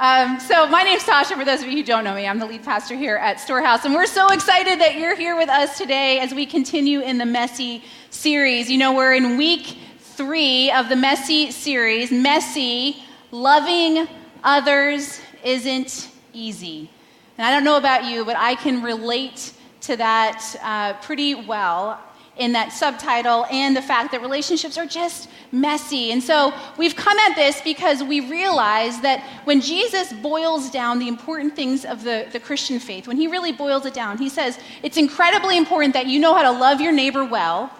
Um, so, my name's Tasha, for those of you who don't know me. I'm the lead pastor here at Storehouse. And we're so excited that you're here with us today as we continue in the Messy series. You know, we're in week three of the Messy series. Messy, loving others isn't easy. And I don't know about you, but I can relate to that uh, pretty well in that subtitle and the fact that relationships are just messy. And so we've come at this because we realize that when Jesus boils down the important things of the, the Christian faith, when he really boils it down, he says it's incredibly important that you know how to love your neighbor well.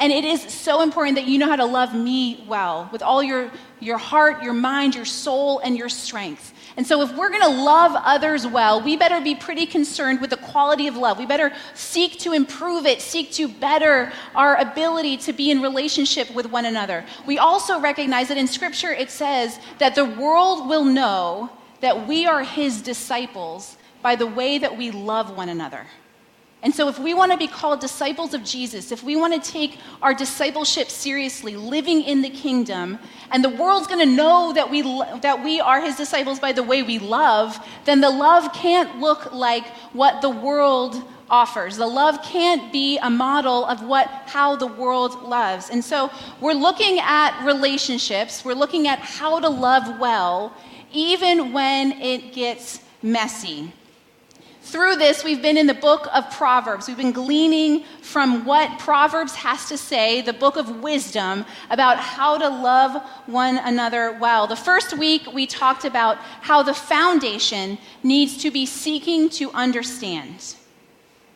And it is so important that you know how to love me well with all your, your heart, your mind, your soul, and your strength. And so, if we're going to love others well, we better be pretty concerned with the quality of love. We better seek to improve it, seek to better our ability to be in relationship with one another. We also recognize that in Scripture it says that the world will know that we are His disciples by the way that we love one another. And so, if we want to be called disciples of Jesus, if we want to take our discipleship seriously, living in the kingdom, and the world's going to know that we, that we are his disciples by the way we love, then the love can't look like what the world offers. The love can't be a model of what, how the world loves. And so, we're looking at relationships, we're looking at how to love well, even when it gets messy. Through this, we've been in the book of Proverbs. We've been gleaning from what Proverbs has to say, the book of wisdom, about how to love one another well. The first week, we talked about how the foundation needs to be seeking to understand.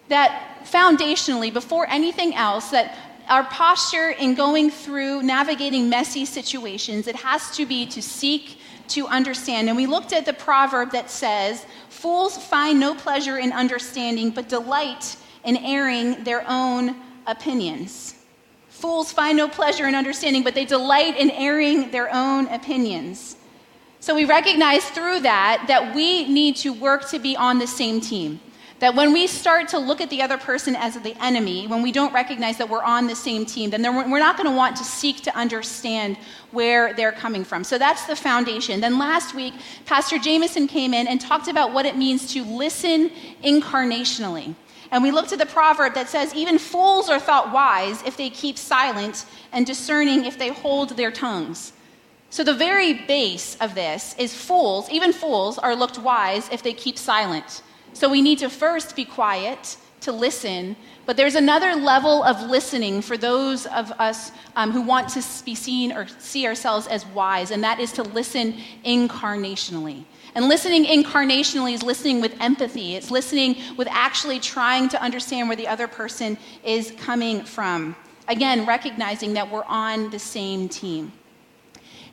That foundationally, before anything else, that our posture in going through navigating messy situations, it has to be to seek to understand. And we looked at the proverb that says, Fools find no pleasure in understanding, but delight in airing their own opinions. Fools find no pleasure in understanding, but they delight in airing their own opinions. So we recognize through that that we need to work to be on the same team. That when we start to look at the other person as the enemy, when we don't recognize that we're on the same team, then we're not going to want to seek to understand where they're coming from. So that's the foundation. Then last week, Pastor Jameson came in and talked about what it means to listen incarnationally. And we looked at the proverb that says, even fools are thought wise if they keep silent, and discerning if they hold their tongues. So, the very base of this is fools, even fools, are looked wise if they keep silent. So we need to first be quiet to listen, but there's another level of listening for those of us um, who want to be seen or see ourselves as wise, and that is to listen incarnationally. And listening incarnationally is listening with empathy. It's listening with actually trying to understand where the other person is coming from. Again, recognizing that we're on the same team.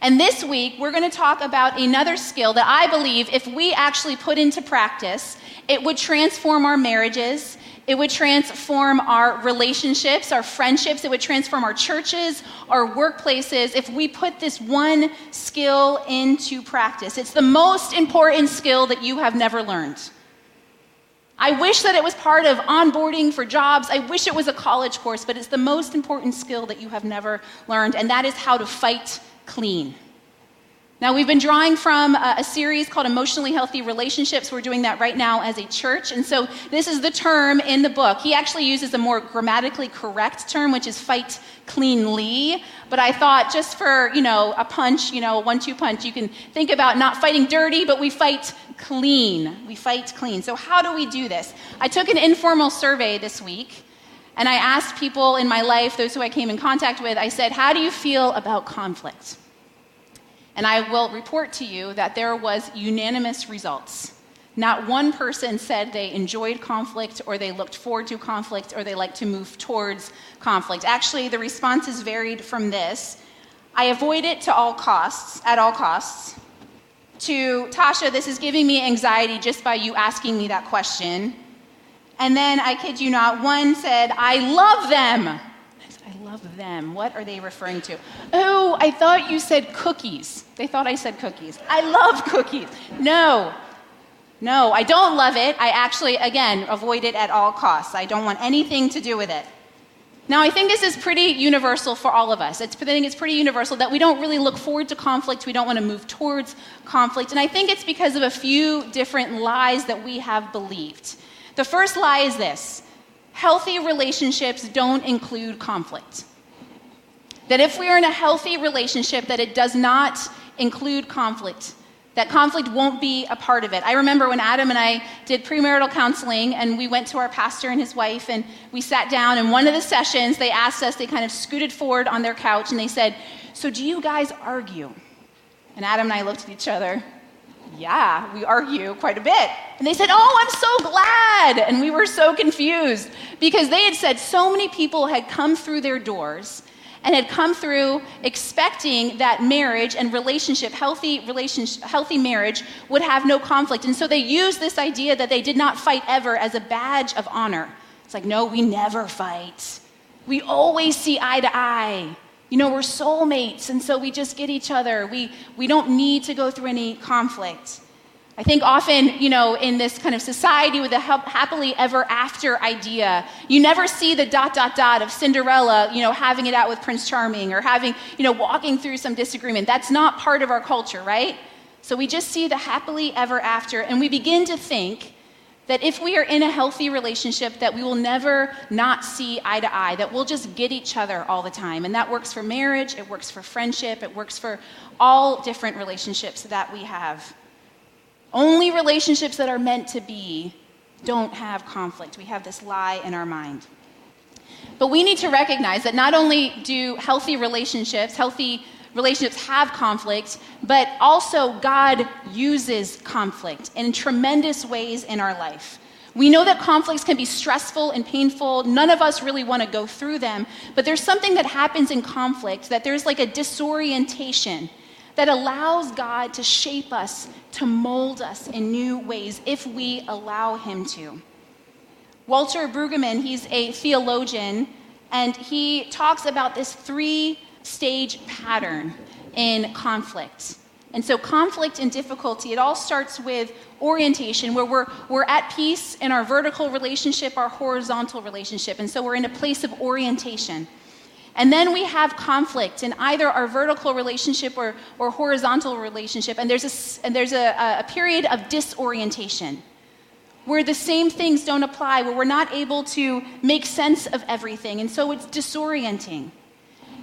And this week, we're going to talk about another skill that I believe if we actually put into practice, it would transform our marriages. It would transform our relationships, our friendships. It would transform our churches, our workplaces if we put this one skill into practice. It's the most important skill that you have never learned. I wish that it was part of onboarding for jobs. I wish it was a college course, but it's the most important skill that you have never learned, and that is how to fight clean. Now, we've been drawing from a, a, series called Emotionally Healthy Relationships. We're doing that right now as a church. And so, this is the term in the book. He actually uses a more grammatically correct term, which is fight cleanly. But I thought, just for, you know, a punch, you know, a one two punch, you can think about not fighting dirty, but we fight clean. We fight clean. So, how do we do this? I took an informal survey this week. And I asked people in my life, those who I came in contact with, I said, How do you feel about conflict? And I will report to you that there was unanimous results. Not one person said they enjoyed conflict or they looked forward to conflict or they like to move towards conflict. Actually, the responses varied from this I avoid it to all costs, at all costs, to Tasha, this is giving me anxiety just by you asking me that question. And then, I kid you not, one said, I love them. I love them. What are they referring to? Oh, I thought you said cookies. They thought I said cookies. I love cookies. No, no, I don't love it. I actually, again, avoid it at all costs. I don't want anything to do with it. Now, I think this is pretty universal for all of us. It's, I think it's pretty universal that we don't really look forward to conflict. We don't want to move towards conflict. And I think it's because of a few different lies that we have believed. The first lie is this healthy relationships don't include conflict. That if we are in a healthy relationship, that it does not include conflict that conflict won't be a part of it. I remember when Adam and I did premarital counseling and we went to our pastor and his wife and we sat down and one of the sessions they asked us, they kind of scooted forward on their couch and they said, So do you guys argue? And Adam and I looked at each other. Yeah, we argue quite a bit. And they said, Oh, I'm so glad. And we were so confused because they had said so many people had come through their doors and had come through expecting that marriage and relationship, healthy relationship, healthy marriage, would have no conflict. And so they used this idea that they did not fight ever as a badge of honor. It's like, no, we never fight. We always see eye to eye. You know, we're soulmates, and so we just get each other. We, we don't need to go through any conflict. I think often, you know, in this kind of society with a happily ever after idea, you never see the dot, dot, dot of Cinderella, you know, having it out with Prince Charming or having, you know, walking through some disagreement. That's not part of our culture, right? So we just see the happily ever after, and we begin to think that if we are in a healthy relationship that we will never not see eye to eye that we'll just get each other all the time and that works for marriage it works for friendship it works for all different relationships that we have only relationships that are meant to be don't have conflict. We have this lie in our mind. But we need to recognize that not only do healthy relationships, healthy relationships have conflict, but also God uses conflict in tremendous ways in our life. We know that conflicts can be stressful and painful. None of us really want to go through them, but there's something that happens in conflict that there's like a disorientation that allows God to shape us, to mold us in new ways if we allow Him to. Walter Brueggemann, he's a theologian, and he talks about this three stage pattern in conflict. And so, conflict and difficulty, it all starts with orientation, where we're, we're at peace in our vertical relationship, our horizontal relationship. And so, we're in a place of orientation. And then we have conflict in either our vertical relationship or, or horizontal relationship. And there's, a, and there's a, a period of disorientation where the same things don't apply, where we're not able to make sense of everything. And so it's disorienting.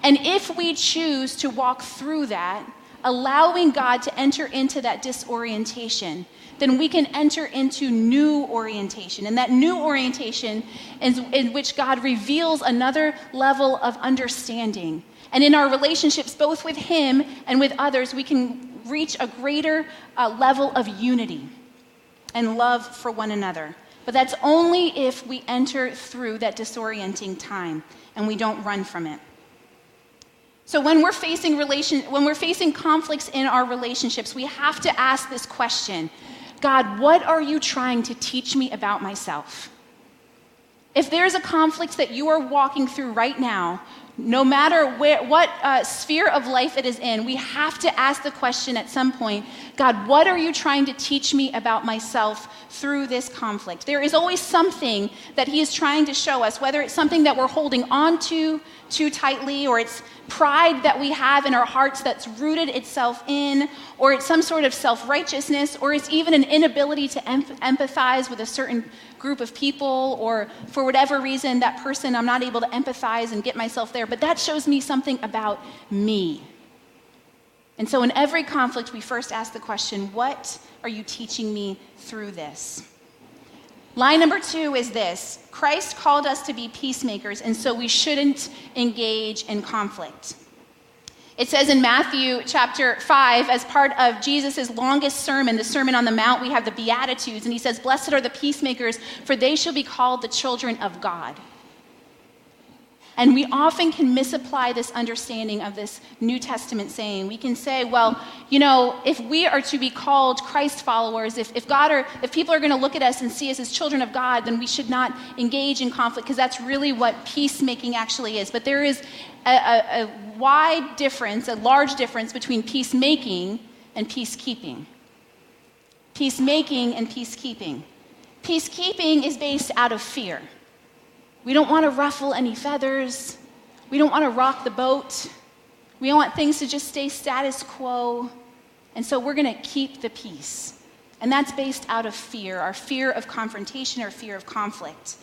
And if we choose to walk through that, allowing God to enter into that disorientation, then we can enter into new orientation. And that new orientation is in which God reveals another level of understanding. And in our relationships, both with Him and with others, we can reach a greater uh, level of unity and love for one another. But that's only if we enter through that disorienting time and we don't run from it. So when we're facing relation when we're facing conflicts in our relationships, we have to ask this question. God, what are you trying to teach me about myself? If there's a conflict that you are walking through right now, no matter where, what uh, sphere of life it is in, we have to ask the question at some point God, what are you trying to teach me about myself through this conflict? There is always something that He is trying to show us, whether it's something that we're holding on to too tightly, or it's pride that we have in our hearts that's rooted itself in, or it's some sort of self righteousness, or it's even an inability to em- empathize with a certain group of people, or for whatever reason, that person, I'm not able to empathize and get myself there. But that shows me something about me. And so, in every conflict, we first ask the question what are you teaching me through this? Line number two is this Christ called us to be peacemakers, and so we shouldn't engage in conflict. It says in Matthew chapter 5, as part of Jesus' longest sermon, the Sermon on the Mount, we have the Beatitudes, and he says, Blessed are the peacemakers, for they shall be called the children of God. And we often can misapply this understanding of this New Testament saying. We can say, well, you know, if we are to be called Christ followers, if, if God are, if people are going to look at us and see us as children of God, then we should not engage in conflict because that's really what peacemaking actually is. But there is a, a, a wide difference, a large difference between peacemaking and peacekeeping. Peacemaking and peacekeeping. Peacekeeping is based out of fear. We don't want to ruffle any feathers. We don't want to rock the boat. We want things to just stay status quo. And so we're going to keep the peace. And that's based out of fear our fear of confrontation, our fear of conflict.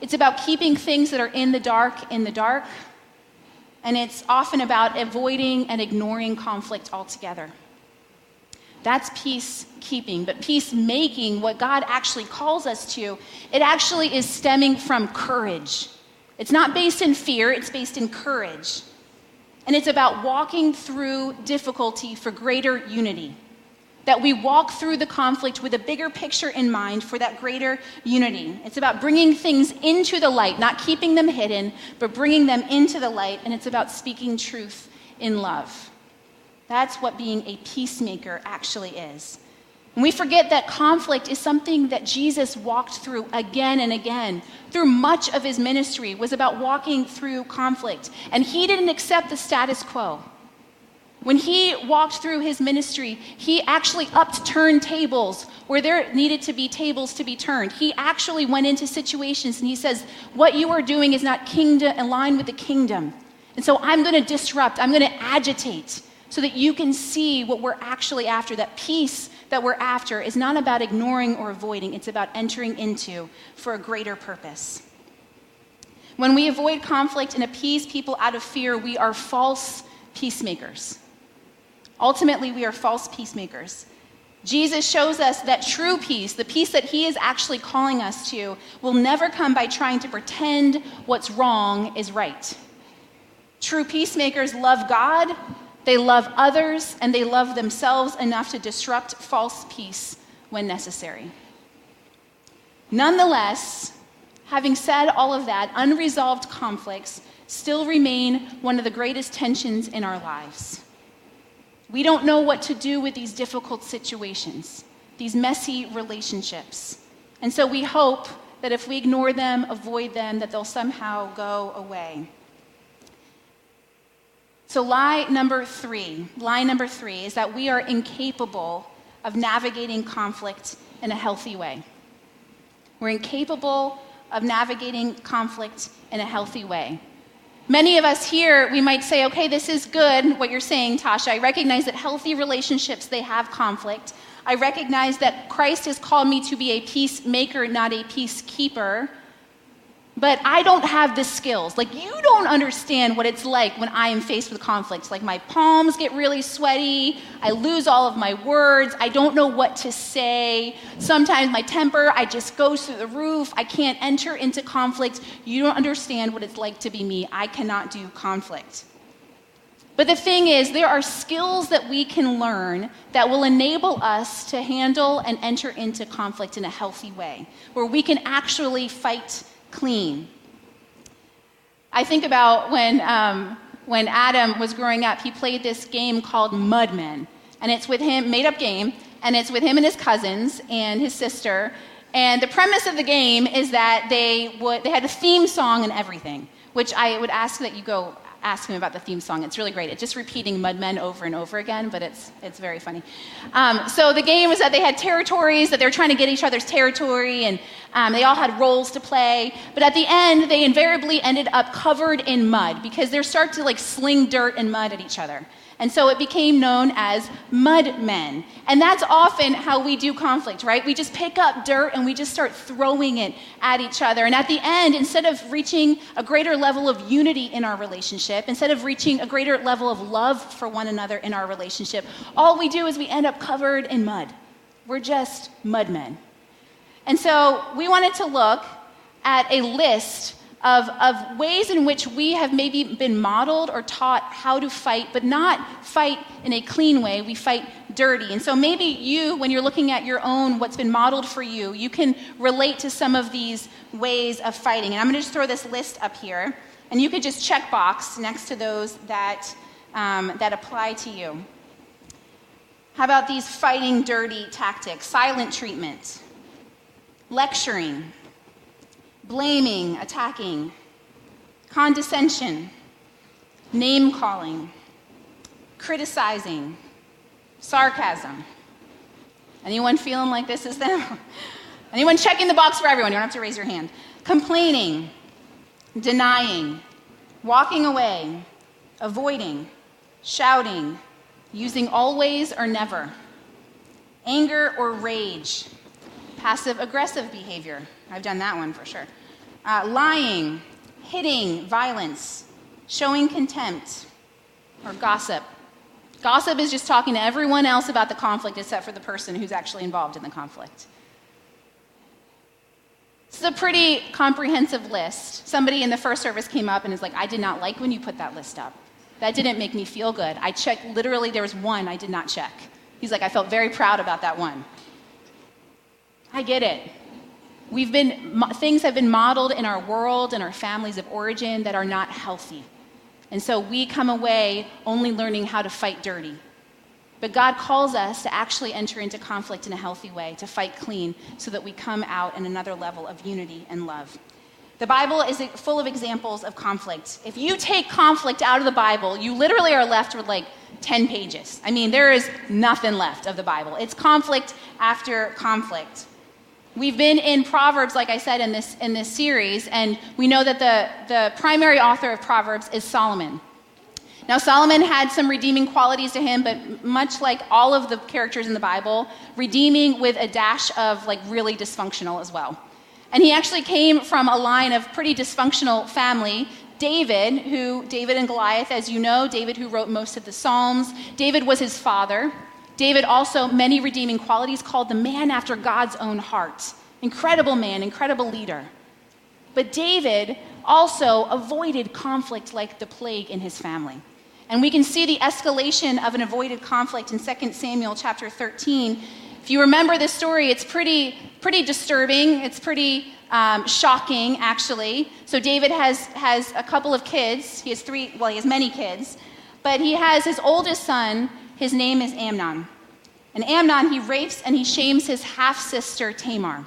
It's about keeping things that are in the dark in the dark. And it's often about avoiding and ignoring conflict altogether. That's peacekeeping. But peacemaking, what God actually calls us to, it actually is stemming from courage. It's not based in fear, it's based in courage. And it's about walking through difficulty for greater unity. That we walk through the conflict with a bigger picture in mind for that greater unity. It's about bringing things into the light, not keeping them hidden, but bringing them into the light. And it's about speaking truth in love. That's what being a peacemaker actually is. And we forget that conflict is something that Jesus walked through again and again. Through much of his ministry was about walking through conflict. And he didn't accept the status quo. When he walked through his ministry, he actually upturned tables where there needed to be tables to be turned. He actually went into situations and he says, What you are doing is not kingdom aligned with the kingdom. And so I'm going to disrupt, I'm going to agitate so that you can see what we're actually after. That peace that we're after is not about ignoring or avoiding, it's about entering into for a greater purpose. When we avoid conflict and appease people out of fear, we are false peacemakers. Ultimately, we are false peacemakers. Jesus shows us that true peace, the peace that he is actually calling us to, will never come by trying to pretend what's wrong is right. True peacemakers love God they love others and they love themselves enough to disrupt false peace when necessary. Nonetheless, having said all of that, unresolved conflicts still remain one of the greatest tensions in our lives. We don't know what to do with these difficult situations, these messy relationships. And so we hope that if we ignore them, avoid them, that they'll somehow go away. So, lie number three, lie number three is that we are incapable of navigating conflict in a healthy way. We're incapable of navigating conflict in a healthy way. Many of us here, we might say, okay, this is good, what you're saying, Tasha. I recognize that healthy relationships, they have conflict. I recognize that Christ has called me to be a peacemaker, not a peacekeeper but I don't have the skills. Like, you don't understand what it's like when I am faced with conflicts. Like, my palms get really sweaty. I lose all of my words. I don't know what to say. Sometimes my temper, I just goes through the roof. I can't enter into conflict. You don't understand what it's like to be me. I cannot do conflict. But the thing is, there are skills that we can learn that will enable us to handle and enter into conflict in a healthy way, where we can actually fight clean. I think about when, um, when Adam was growing up, he played this game called Mudmen. And it's with him, made up game, and it's with him and his cousins and his sister. And the premise of the game is that they, would, they had a theme song and everything, which I would ask that you go ask him about the theme song. It's really great. It's just repeating Mudmen over and over again, but it's, it's very funny. Um, so the game was that they had territories, that they were trying to get each other's territory, and um, they all had roles to play. But at the end, they invariably ended up covered in mud because they start to like sling dirt and mud at each other. And so it became known as mud men. And that's often how we do conflict, right? We just pick up dirt and we just start throwing it at each other. And at the end, instead of reaching a greater level of unity in our relationship, instead of reaching a greater level of love for one another in our relationship, all we do is we end up covered in mud. We're just mud men. And so we wanted to look at a list of, of ways in which we have maybe been modeled or taught how to fight, but not fight in a clean way. We fight dirty. And so maybe you, when you're looking at your own, what's been modeled for you, you can relate to some of these ways of fighting. And I'm going to just throw this list up here, and you could just check box next to those that, um, that apply to you. How about these fighting dirty tactics? Silent treatment, lecturing, blaming, attacking, condescension, name calling, criticizing, sarcasm. Anyone feeling like this is them? Anyone checking the box for everyone? You don't have to raise your hand. Complaining, denying, walking away, avoiding, shouting, using always or never, anger or rage, passive aggressive behavior. I've done that one for sure. Uh, lying, hitting, violence, showing contempt, or gossip. Gossip is just talking to everyone else about the conflict except for the person who's actually involved in the conflict. Is a pretty comprehensive list. Somebody in the first service came up and is like, I did not like when you put that list up. That didn't make me feel good. I checked, literally, there was one I did not check. He's like, I felt very proud about that one. I get it. We've been, things have been modeled in our world and our families of origin that are not healthy. And so we come away only learning how to fight dirty. But God calls us to actually enter into conflict in a healthy way, to fight clean, so that we come out in another level of unity and love. The Bible is full of examples of conflict. If you take conflict out of the Bible, you literally are left with like 10 pages. I mean, there is nothing left of the Bible. It's conflict after conflict. We've been in Proverbs, like I said, in this, in this series, and we know that the, the primary author of Proverbs is Solomon. Now, Solomon had some redeeming qualities to him, but much like all of the characters in the Bible, redeeming with a dash of like really dysfunctional as well. And he actually came from a line of pretty dysfunctional family. David, who, David and Goliath, as you know, David who wrote most of the Psalms, David was his father. David also, many redeeming qualities, called the man after God's own heart. Incredible man, incredible leader. But David also avoided conflict like the plague in his family. And we can see the escalation of an avoided conflict in 2 Samuel chapter 13. If you remember this story, it's pretty, pretty disturbing. It's pretty um, shocking, actually. So David has, has a couple of kids. He has three, well, he has many kids. But he has his oldest son, his name is Amnon. And Amnon, he rapes and he shames his half sister Tamar.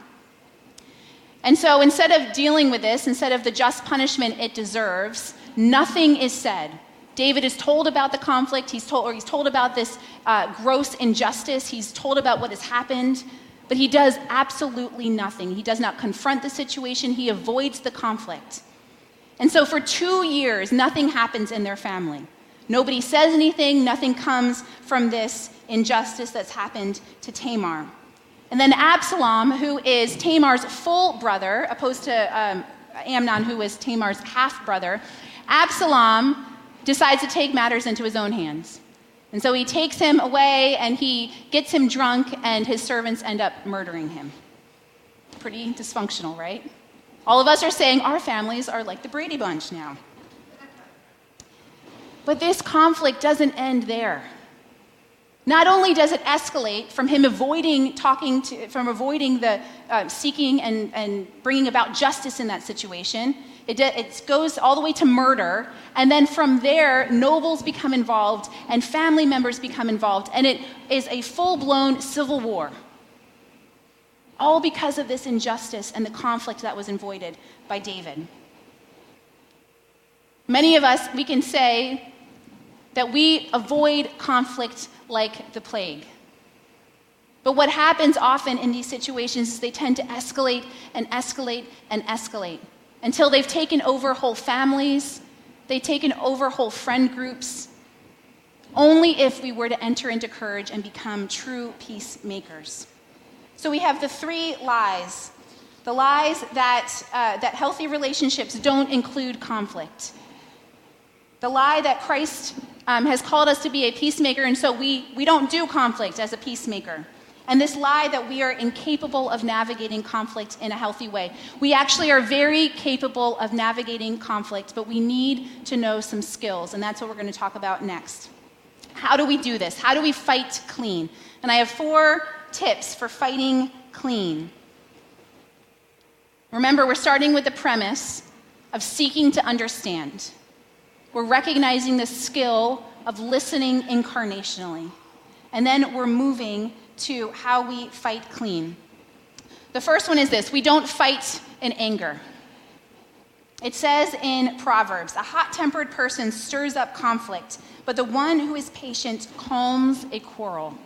And so instead of dealing with this, instead of the just punishment it deserves, nothing is said. David is told about the conflict, he's told, or he's told about this uh, gross injustice, he's told about what has happened, but he does absolutely nothing. He does not confront the situation, he avoids the conflict. And so for two years, nothing happens in their family. Nobody says anything, nothing comes from this injustice that's happened to Tamar. And then Absalom, who is Tamar's full brother, opposed to um, Amnon, was Tamar's half brother, Absalom decides to take matters into his own hands. And so he takes him away and he gets him drunk, and his servants end up murdering him. Pretty dysfunctional, right? All of us are saying our families are like the Brady Bunch now. But this conflict doesn't end there. Not only does it escalate from him avoiding talking to, from avoiding the uh, seeking and, and bringing about justice in that situation, it, it goes all the way to murder. And then from there, nobles become involved and family members become involved. And it is a full blown civil war. All because of this injustice and the conflict that was avoided by David. Many of us, we can say that we avoid conflict like the plague. But what happens often in these situations is they tend to escalate and escalate and escalate until they've taken over whole families, they've taken over whole friend groups. Only if we were to enter into courage and become true peacemakers. So we have the three lies the lies that, uh, that healthy relationships don't include conflict, the lie that Christ um, has called us to be a peacemaker, and so we, we don't do conflict as a peacemaker and this lie that we are incapable of navigating conflict in a healthy way. We actually are very capable of navigating conflict, but we need to know some skills, and that's what we're going to talk about next. How do we do this? How do we fight clean? And I have four tips for fighting clean. Remember, we're starting with the premise of seeking to understand. We're recognizing the skill of listening incarnationally. And then we're moving to how we fight clean. The first one is this we don't fight in anger. It says in Proverbs, a hot tempered person stirs up conflict, but the one who is patient calms a quarrel.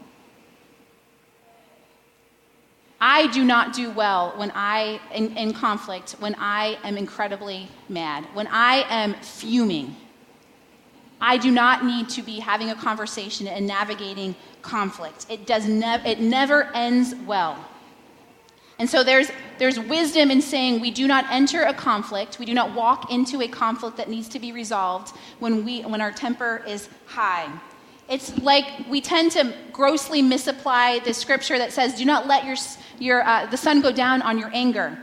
I do not do well when I, in, in conflict, when I am incredibly mad, when I am fuming. I do not need to be having a conversation and navigating conflict. It, does ne- it never ends well. And so there's, there's wisdom in saying we do not enter a conflict, we do not walk into a conflict that needs to be resolved when, we, when our temper is high. It's like we tend to grossly misapply the scripture that says, do not let your, your, uh, the sun go down on your anger.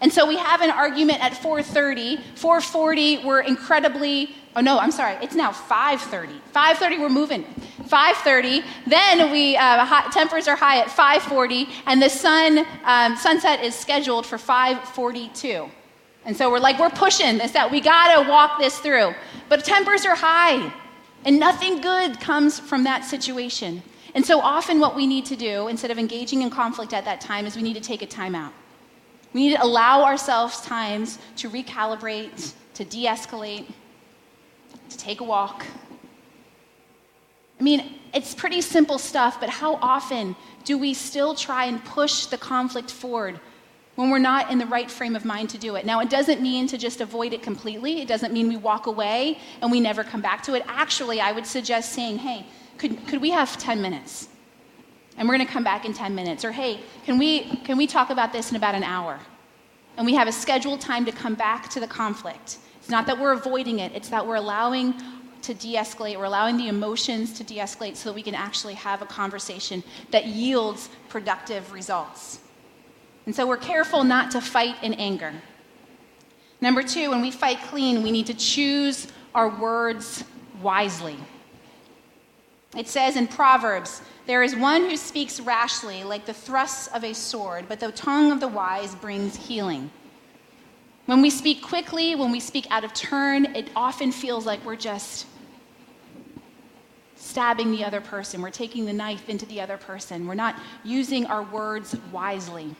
And so we have an argument at 4:30. 4:40, we're incredibly. Oh no, I'm sorry. It's now 5:30. 5:30, we're moving. 5:30. Then we uh, hot, tempers are high at 5:40, and the sun um, sunset is scheduled for 5:42. And so we're like, we're pushing this out. We gotta walk this through. But tempers are high, and nothing good comes from that situation. And so often, what we need to do instead of engaging in conflict at that time is we need to take a timeout. We need to allow ourselves times to recalibrate, to de escalate, to take a walk. I mean, it's pretty simple stuff, but how often do we still try and push the conflict forward when we're not in the right frame of mind to do it? Now, it doesn't mean to just avoid it completely, it doesn't mean we walk away and we never come back to it. Actually, I would suggest saying, hey, could, could we have 10 minutes? And we're going to come back in 10 minutes. Or, hey, can we, can we talk about this in about an hour? And we have a scheduled time to come back to the conflict. It's not that we're avoiding it, it's that we're allowing to de escalate, we're allowing the emotions to de escalate so that we can actually have a conversation that yields productive results. And so we're careful not to fight in anger. Number two, when we fight clean, we need to choose our words wisely. It says in Proverbs, there is one who speaks rashly, like the thrusts of a sword, but the tongue of the wise brings healing. When we speak quickly, when we speak out of turn, it often feels like we're just stabbing the other person. We're taking the knife into the other person. We're not using our words wisely.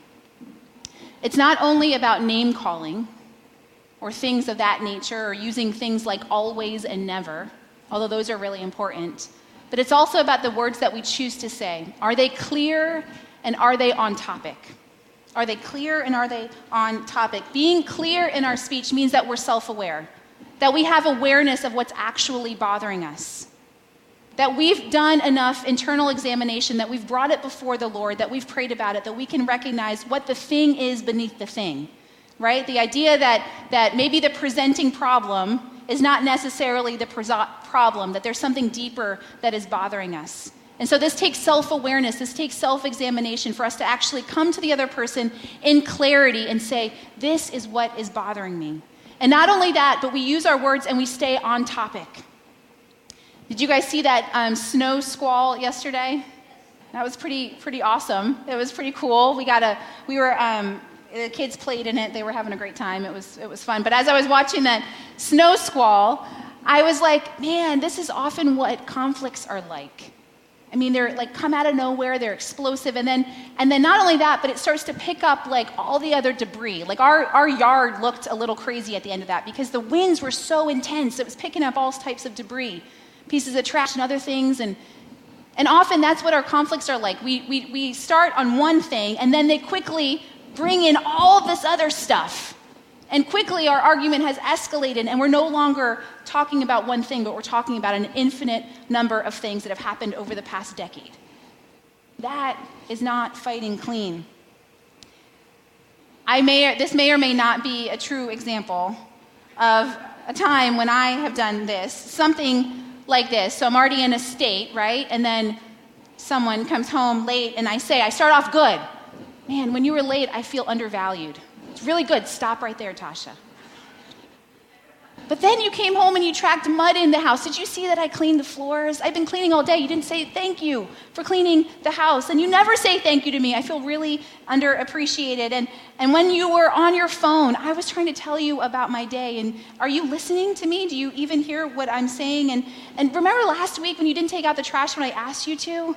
It's not only about name calling or things of that nature or using things like always and never, although those are really important. But it's also about the words that we choose to say. Are they clear and are they on topic? Are they clear and are they on topic? Being clear in our speech means that we're self aware, that we have awareness of what's actually bothering us, that we've done enough internal examination, that we've brought it before the Lord, that we've prayed about it, that we can recognize what the thing is beneath the thing, right? The idea that, that maybe the presenting problem is not necessarily the problem, that there's something deeper that is bothering us. And so this takes self awareness, this takes self examination for us to actually come to the other person in clarity and say, This is what is bothering me. And not only that, but we use our words and we stay on topic. Did you guys see that um, snow squall yesterday? That was pretty, pretty awesome. It was pretty cool. We got a, we were um, the kids played in it. They were having a great time. It was, it was fun. But as I was watching that snow squall, I was like, man, this is often what conflicts are like. I mean, they're like come out of nowhere, they're explosive, and then and then not only that, but it starts to pick up like all the other debris. Like our, our yard looked a little crazy at the end of that because the winds were so intense, it was picking up all types of debris, pieces of trash and other things, and and often that's what our conflicts are like. We, we, we start on one thing, and then they quickly bring in all this other stuff. And quickly, our argument has escalated, and we're no longer talking about one thing, but we're talking about an infinite number of things that have happened over the past decade. That is not fighting clean. I may, this may or may not be a true example of a time when I have done this, something like this. So I'm already in a state, right? And then someone comes home late, and I say, I start off good man, when you were late, I feel undervalued. It's really good. Stop right there, Tasha. But then you came home and you tracked mud in the house. Did you see that I cleaned the floors? I've been cleaning all day. You didn't say thank you for cleaning the house. And you never say thank you to me. I feel really underappreciated. And, and when you were on your phone, I was trying to tell you about my day. And are you listening to me? Do you even hear what I'm saying? And, and remember last week when you didn't take out the trash when I asked you to?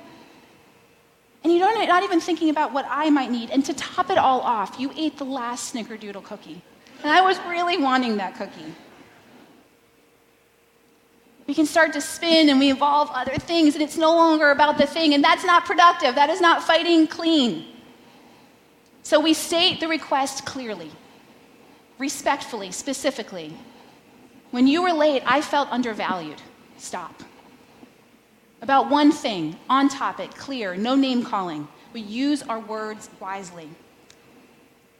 And you don't not even thinking about what I might need. And to top it all off, you ate the last snickerdoodle cookie. And I was really wanting that cookie. We can start to spin and we evolve other things, and it's no longer about the thing, and that's not productive. That is not fighting clean. So we state the request clearly, respectfully, specifically. When you were late, I felt undervalued. Stop. About one thing, on topic, clear, no name calling. We use our words wisely.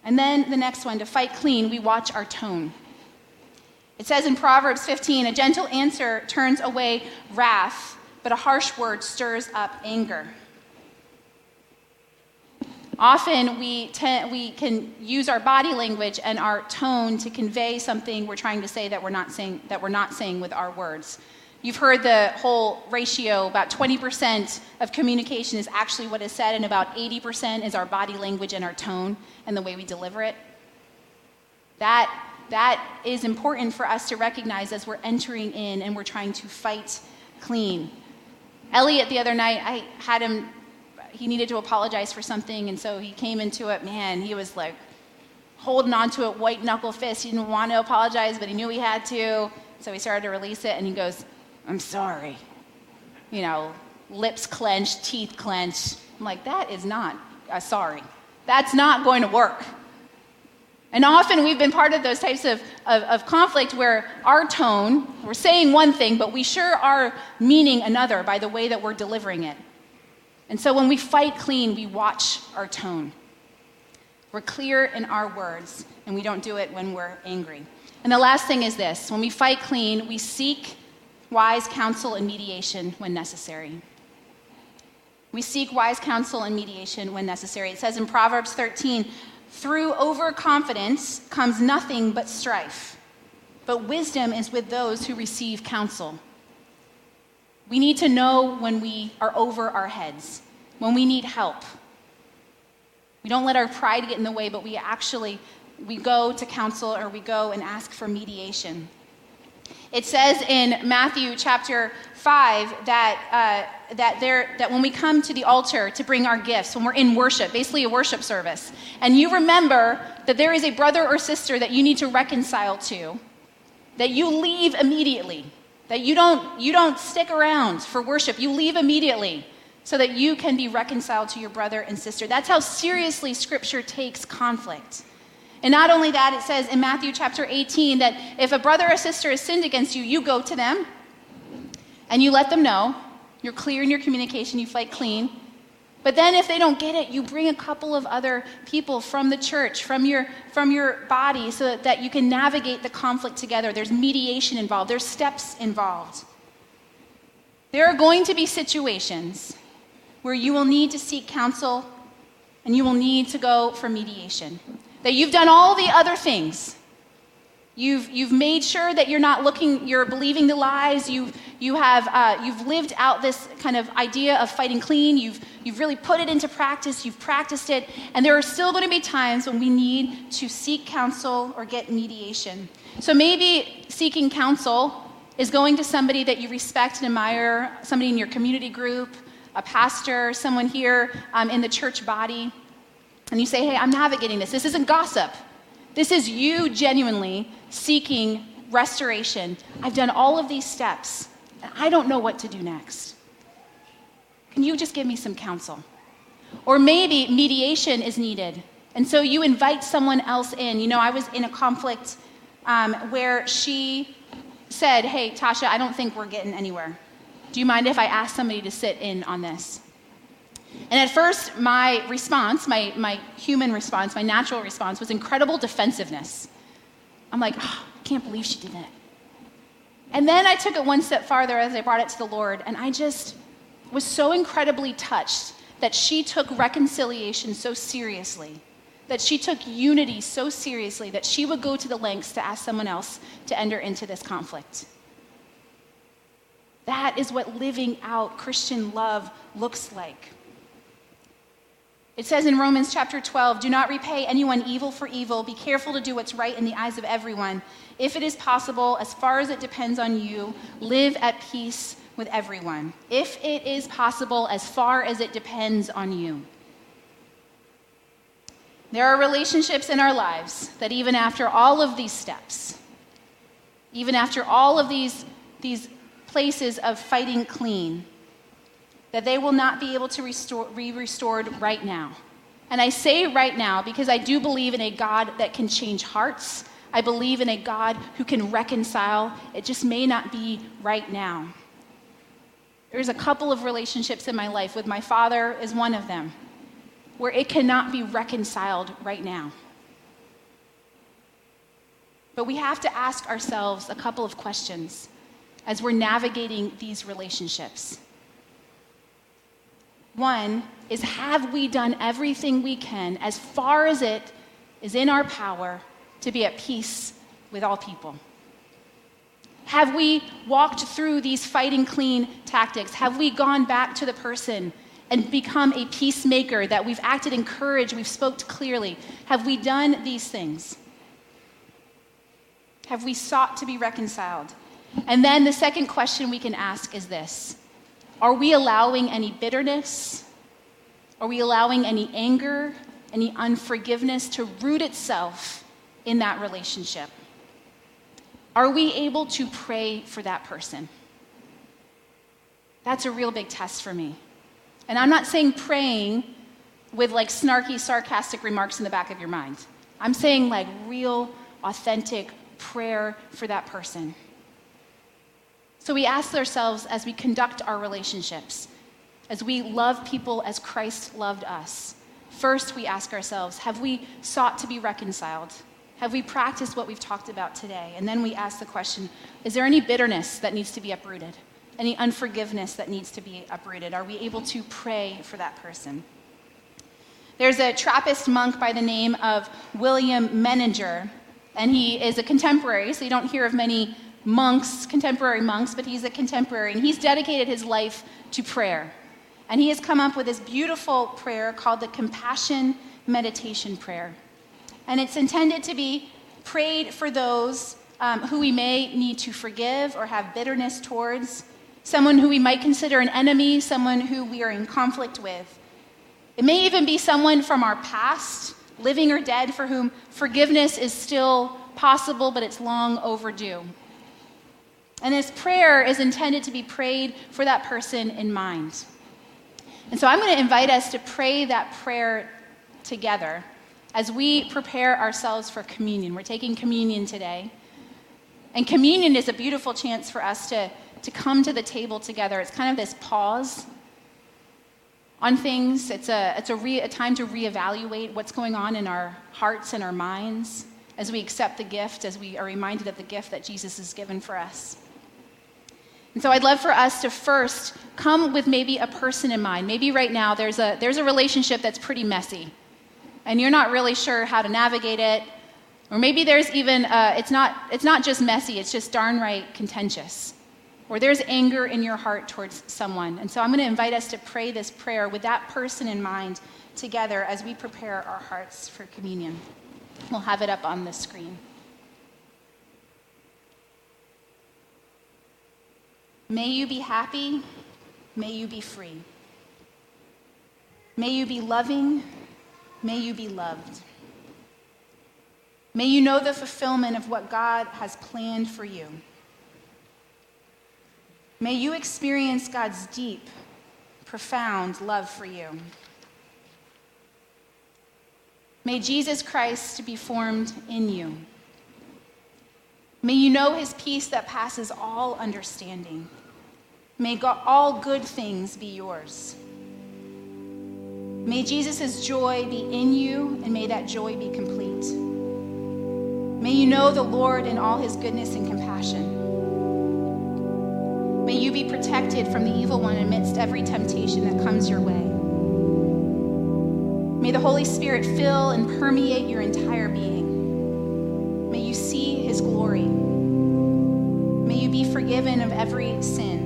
And then the next one, to fight clean, we watch our tone. It says in Proverbs 15 a gentle answer turns away wrath, but a harsh word stirs up anger. Often we, te- we can use our body language and our tone to convey something we're trying to say that we're not saying, that we're not saying with our words. You've heard the whole ratio about 20% of communication is actually what is said, and about 80% is our body language and our tone and the way we deliver it. That, that is important for us to recognize as we're entering in and we're trying to fight clean. Elliot, the other night, I had him, he needed to apologize for something, and so he came into it. Man, he was like holding onto it, white knuckle fist. He didn't want to apologize, but he knew he had to. So he started to release it, and he goes, I'm sorry. You know, lips clenched, teeth clenched. I'm like, that is not a sorry. That's not going to work. And often we've been part of those types of, of, of, conflict where our tone, we're saying one thing, but we sure are meaning another by the way that we're delivering it. And so when we fight clean, we watch our tone. We're clear in our words, and we don't do it when we're angry. And the last thing is this when we fight clean, we seek wise counsel and mediation when necessary. We seek wise counsel and mediation when necessary. It says in Proverbs 13, through overconfidence comes nothing but strife, but wisdom is with those who receive counsel. We need to know when we are over our heads, when we need help. We don't let our pride get in the way, but we actually we go to counsel or we go and ask for mediation. It says in Matthew chapter 5 that, uh, that, there, that when we come to the altar to bring our gifts, when we're in worship, basically a worship service, and you remember that there is a brother or sister that you need to reconcile to, that you leave immediately, that you don't, you don't stick around for worship, you leave immediately so that you can be reconciled to your brother and sister. That's how seriously Scripture takes conflict. And not only that, it says in Matthew chapter 18 that if a brother or sister has sinned against you, you go to them and you let them know. You're clear in your communication, you fight clean. But then if they don't get it, you bring a couple of other people from the church, from your, from your body, so that, that you can navigate the conflict together. There's mediation involved, there's steps involved. There are going to be situations where you will need to seek counsel and you will need to go for mediation that you've done all the other things. You've, you've made sure that you're not looking, you're believing the lies. You've, you have, uh, you've lived out this kind of idea of fighting clean. You've, you've really put it into practice. You've practiced it. And there are still going to be times when we need to seek counsel or get mediation. So maybe seeking counsel is going to somebody that you respect and admire, somebody in your community group, a pastor, someone here um, in the church body and you say, hey, I'm navigating this. This isn't gossip. This is you genuinely seeking restoration. I've done all of these steps, and I don't know what to do next. Can you just give me some counsel? Or maybe mediation is needed. And so you invite someone else in. You know, I was in a conflict um, where she said, Hey, Tasha, I don't think we're getting anywhere. Do you mind if I ask somebody to sit in on this? And at first, my response, my, my human response, my natural response was incredible defensiveness. I'm like, oh, I can't believe she did that. And then I took it one step farther as I brought it to the Lord, and I just was so incredibly touched that she took reconciliation so seriously, that she took unity so seriously, that she would go to the lengths to ask someone else to enter into this conflict. That is what living out Christian love looks like. It says in Romans chapter 12 do not repay anyone evil for evil. Be careful to do what's right in the eyes of everyone. If it is possible, as far as it depends on you, live at peace with everyone. If it is possible, as far as it depends on you. There are relationships in our lives that, even after all of these steps, even after all of these, these places of fighting clean, that they will not be able to restore, be restored right now. And I say right now because I do believe in a God that can change hearts. I believe in a God who can reconcile. It just may not be right now. There's a couple of relationships in my life, with my father is one of them, where it cannot be reconciled right now. But we have to ask ourselves a couple of questions as we're navigating these relationships. One is Have we done everything we can, as far as it is in our power, to be at peace with all people? Have we walked through these fighting clean tactics? Have we gone back to the person and become a peacemaker that we've acted in courage, we've spoke clearly? Have we done these things? Have we sought to be reconciled? And then the second question we can ask is this Are we allowing any bitterness? Are we allowing any anger, any unforgiveness to root itself in that relationship? Are we able to pray for that person? That's a real big test for me. And I'm not saying praying with like snarky, sarcastic remarks in the back of your mind. I'm saying like real, authentic prayer for that person. So we ask ourselves as we conduct our relationships, as we love people as Christ loved us, first we ask ourselves, have we sought to be reconciled? Have we practiced what we've talked about today? And then we ask the question is there any bitterness that needs to be uprooted? Any unforgiveness that needs to be uprooted? Are we able to pray for that person? There's a Trappist monk by the name of William Meninger, and he is a contemporary, so you don't hear of many monks, contemporary monks, but he's a contemporary, and he's dedicated his life to prayer. And he has come up with this beautiful prayer called the Compassion Meditation Prayer. And it's intended to be prayed for those um, who we may need to forgive or have bitterness towards, someone who we might consider an enemy, someone who we are in conflict with. It may even be someone from our past, living or dead, for whom forgiveness is still possible, but it's long overdue. And this prayer is intended to be prayed for that person in mind. And so I'm going to invite us to pray that prayer together as we prepare ourselves for communion. We're taking communion today. And communion is a beautiful chance for us to, to come to the table together. It's kind of this pause on things, it's, a, it's a, re, a time to reevaluate what's going on in our hearts and our minds as we accept the gift, as we are reminded of the gift that Jesus has given for us. And so I'd love for us to first come with maybe a person in mind. Maybe right now there's a, there's a relationship that's pretty messy, and you're not really sure how to navigate it. Or maybe there's even, uh, it's, not, it's not just messy, it's just darn right contentious. Or there's anger in your heart towards someone. And so I'm going to invite us to pray this prayer with that person in mind together as we prepare our hearts for communion. We'll have it up on the screen. May you be happy. May you be free. May you be loving. May you be loved. May you know the fulfillment of what God has planned for you. May you experience God's deep, profound love for you. May Jesus Christ be formed in you. May you know his peace that passes all understanding. May God, all good things be yours. May Jesus' joy be in you, and may that joy be complete. May you know the Lord in all his goodness and compassion. May you be protected from the evil one amidst every temptation that comes your way. May the Holy Spirit fill and permeate your entire being. Forgiven of every sin.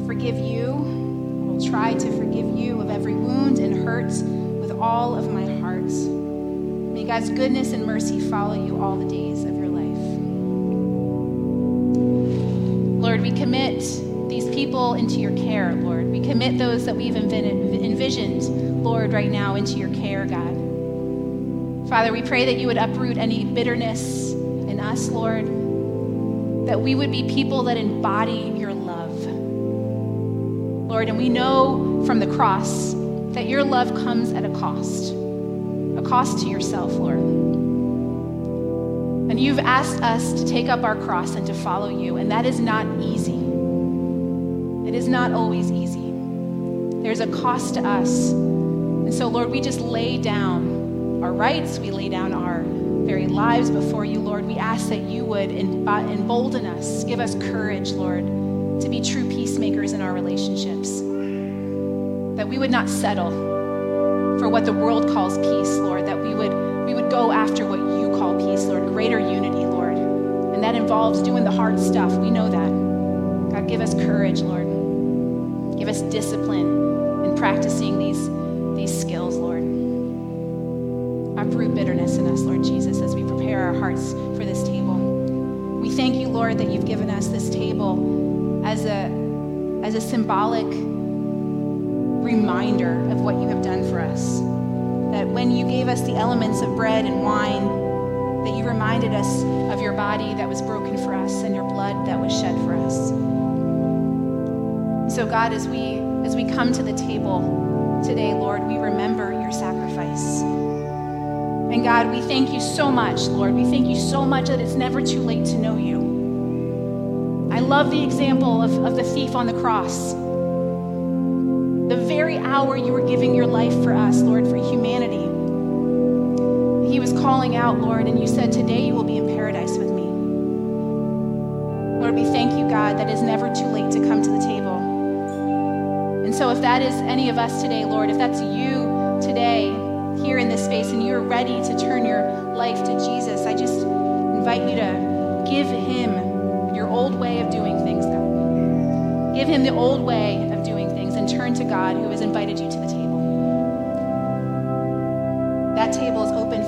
I forgive you. I will try to forgive you of every wound and hurt with all of my heart. May God's goodness and mercy follow you all the days of your life. Lord, we commit these people into your care, Lord. We commit those that we've envisioned, Lord, right now into your care, God. Father, we pray that you would uproot any bitterness in us, Lord, that we would be people that embody your love. Lord, and we know from the cross that your love comes at a cost, a cost to yourself, Lord. And you've asked us to take up our cross and to follow you, and that is not easy. It is not always easy. There's a cost to us. And so, Lord, we just lay down our rights, we lay down our very lives before you, Lord. We ask that you would embolden us, give us courage, Lord, to be true peacemakers in our relationships. That we would not settle for what the world calls peace, Lord, that we would, we would go after what you call peace, Lord, greater unity, Lord. And that involves doing the hard stuff. We know that. God, give us courage, Lord. Give us discipline in practicing these, these Lord, that you've given us this table as a, as a symbolic reminder of what you have done for us. That when you gave us the elements of bread and wine, that you reminded us of your body that was broken for us and your blood that was shed for us. So God, as we as we come to the table today, Lord, we remember your sacrifice. And God, we thank you so much, Lord. We thank you so much that it's never too late to know you. Love the example of, of the thief on the cross the very hour you were giving your life for us, Lord, for humanity. He was calling out, Lord, and you said, Today you will be in paradise with me. Lord, we thank you, God, that it's never too late to come to the table. And so, if that is any of us today, Lord, if that's you today here in this space and you're ready to turn your life to Jesus, I just invite you to give him old way of doing things, God. Give him the old way of doing things and turn to God who has invited you to the table. That table is open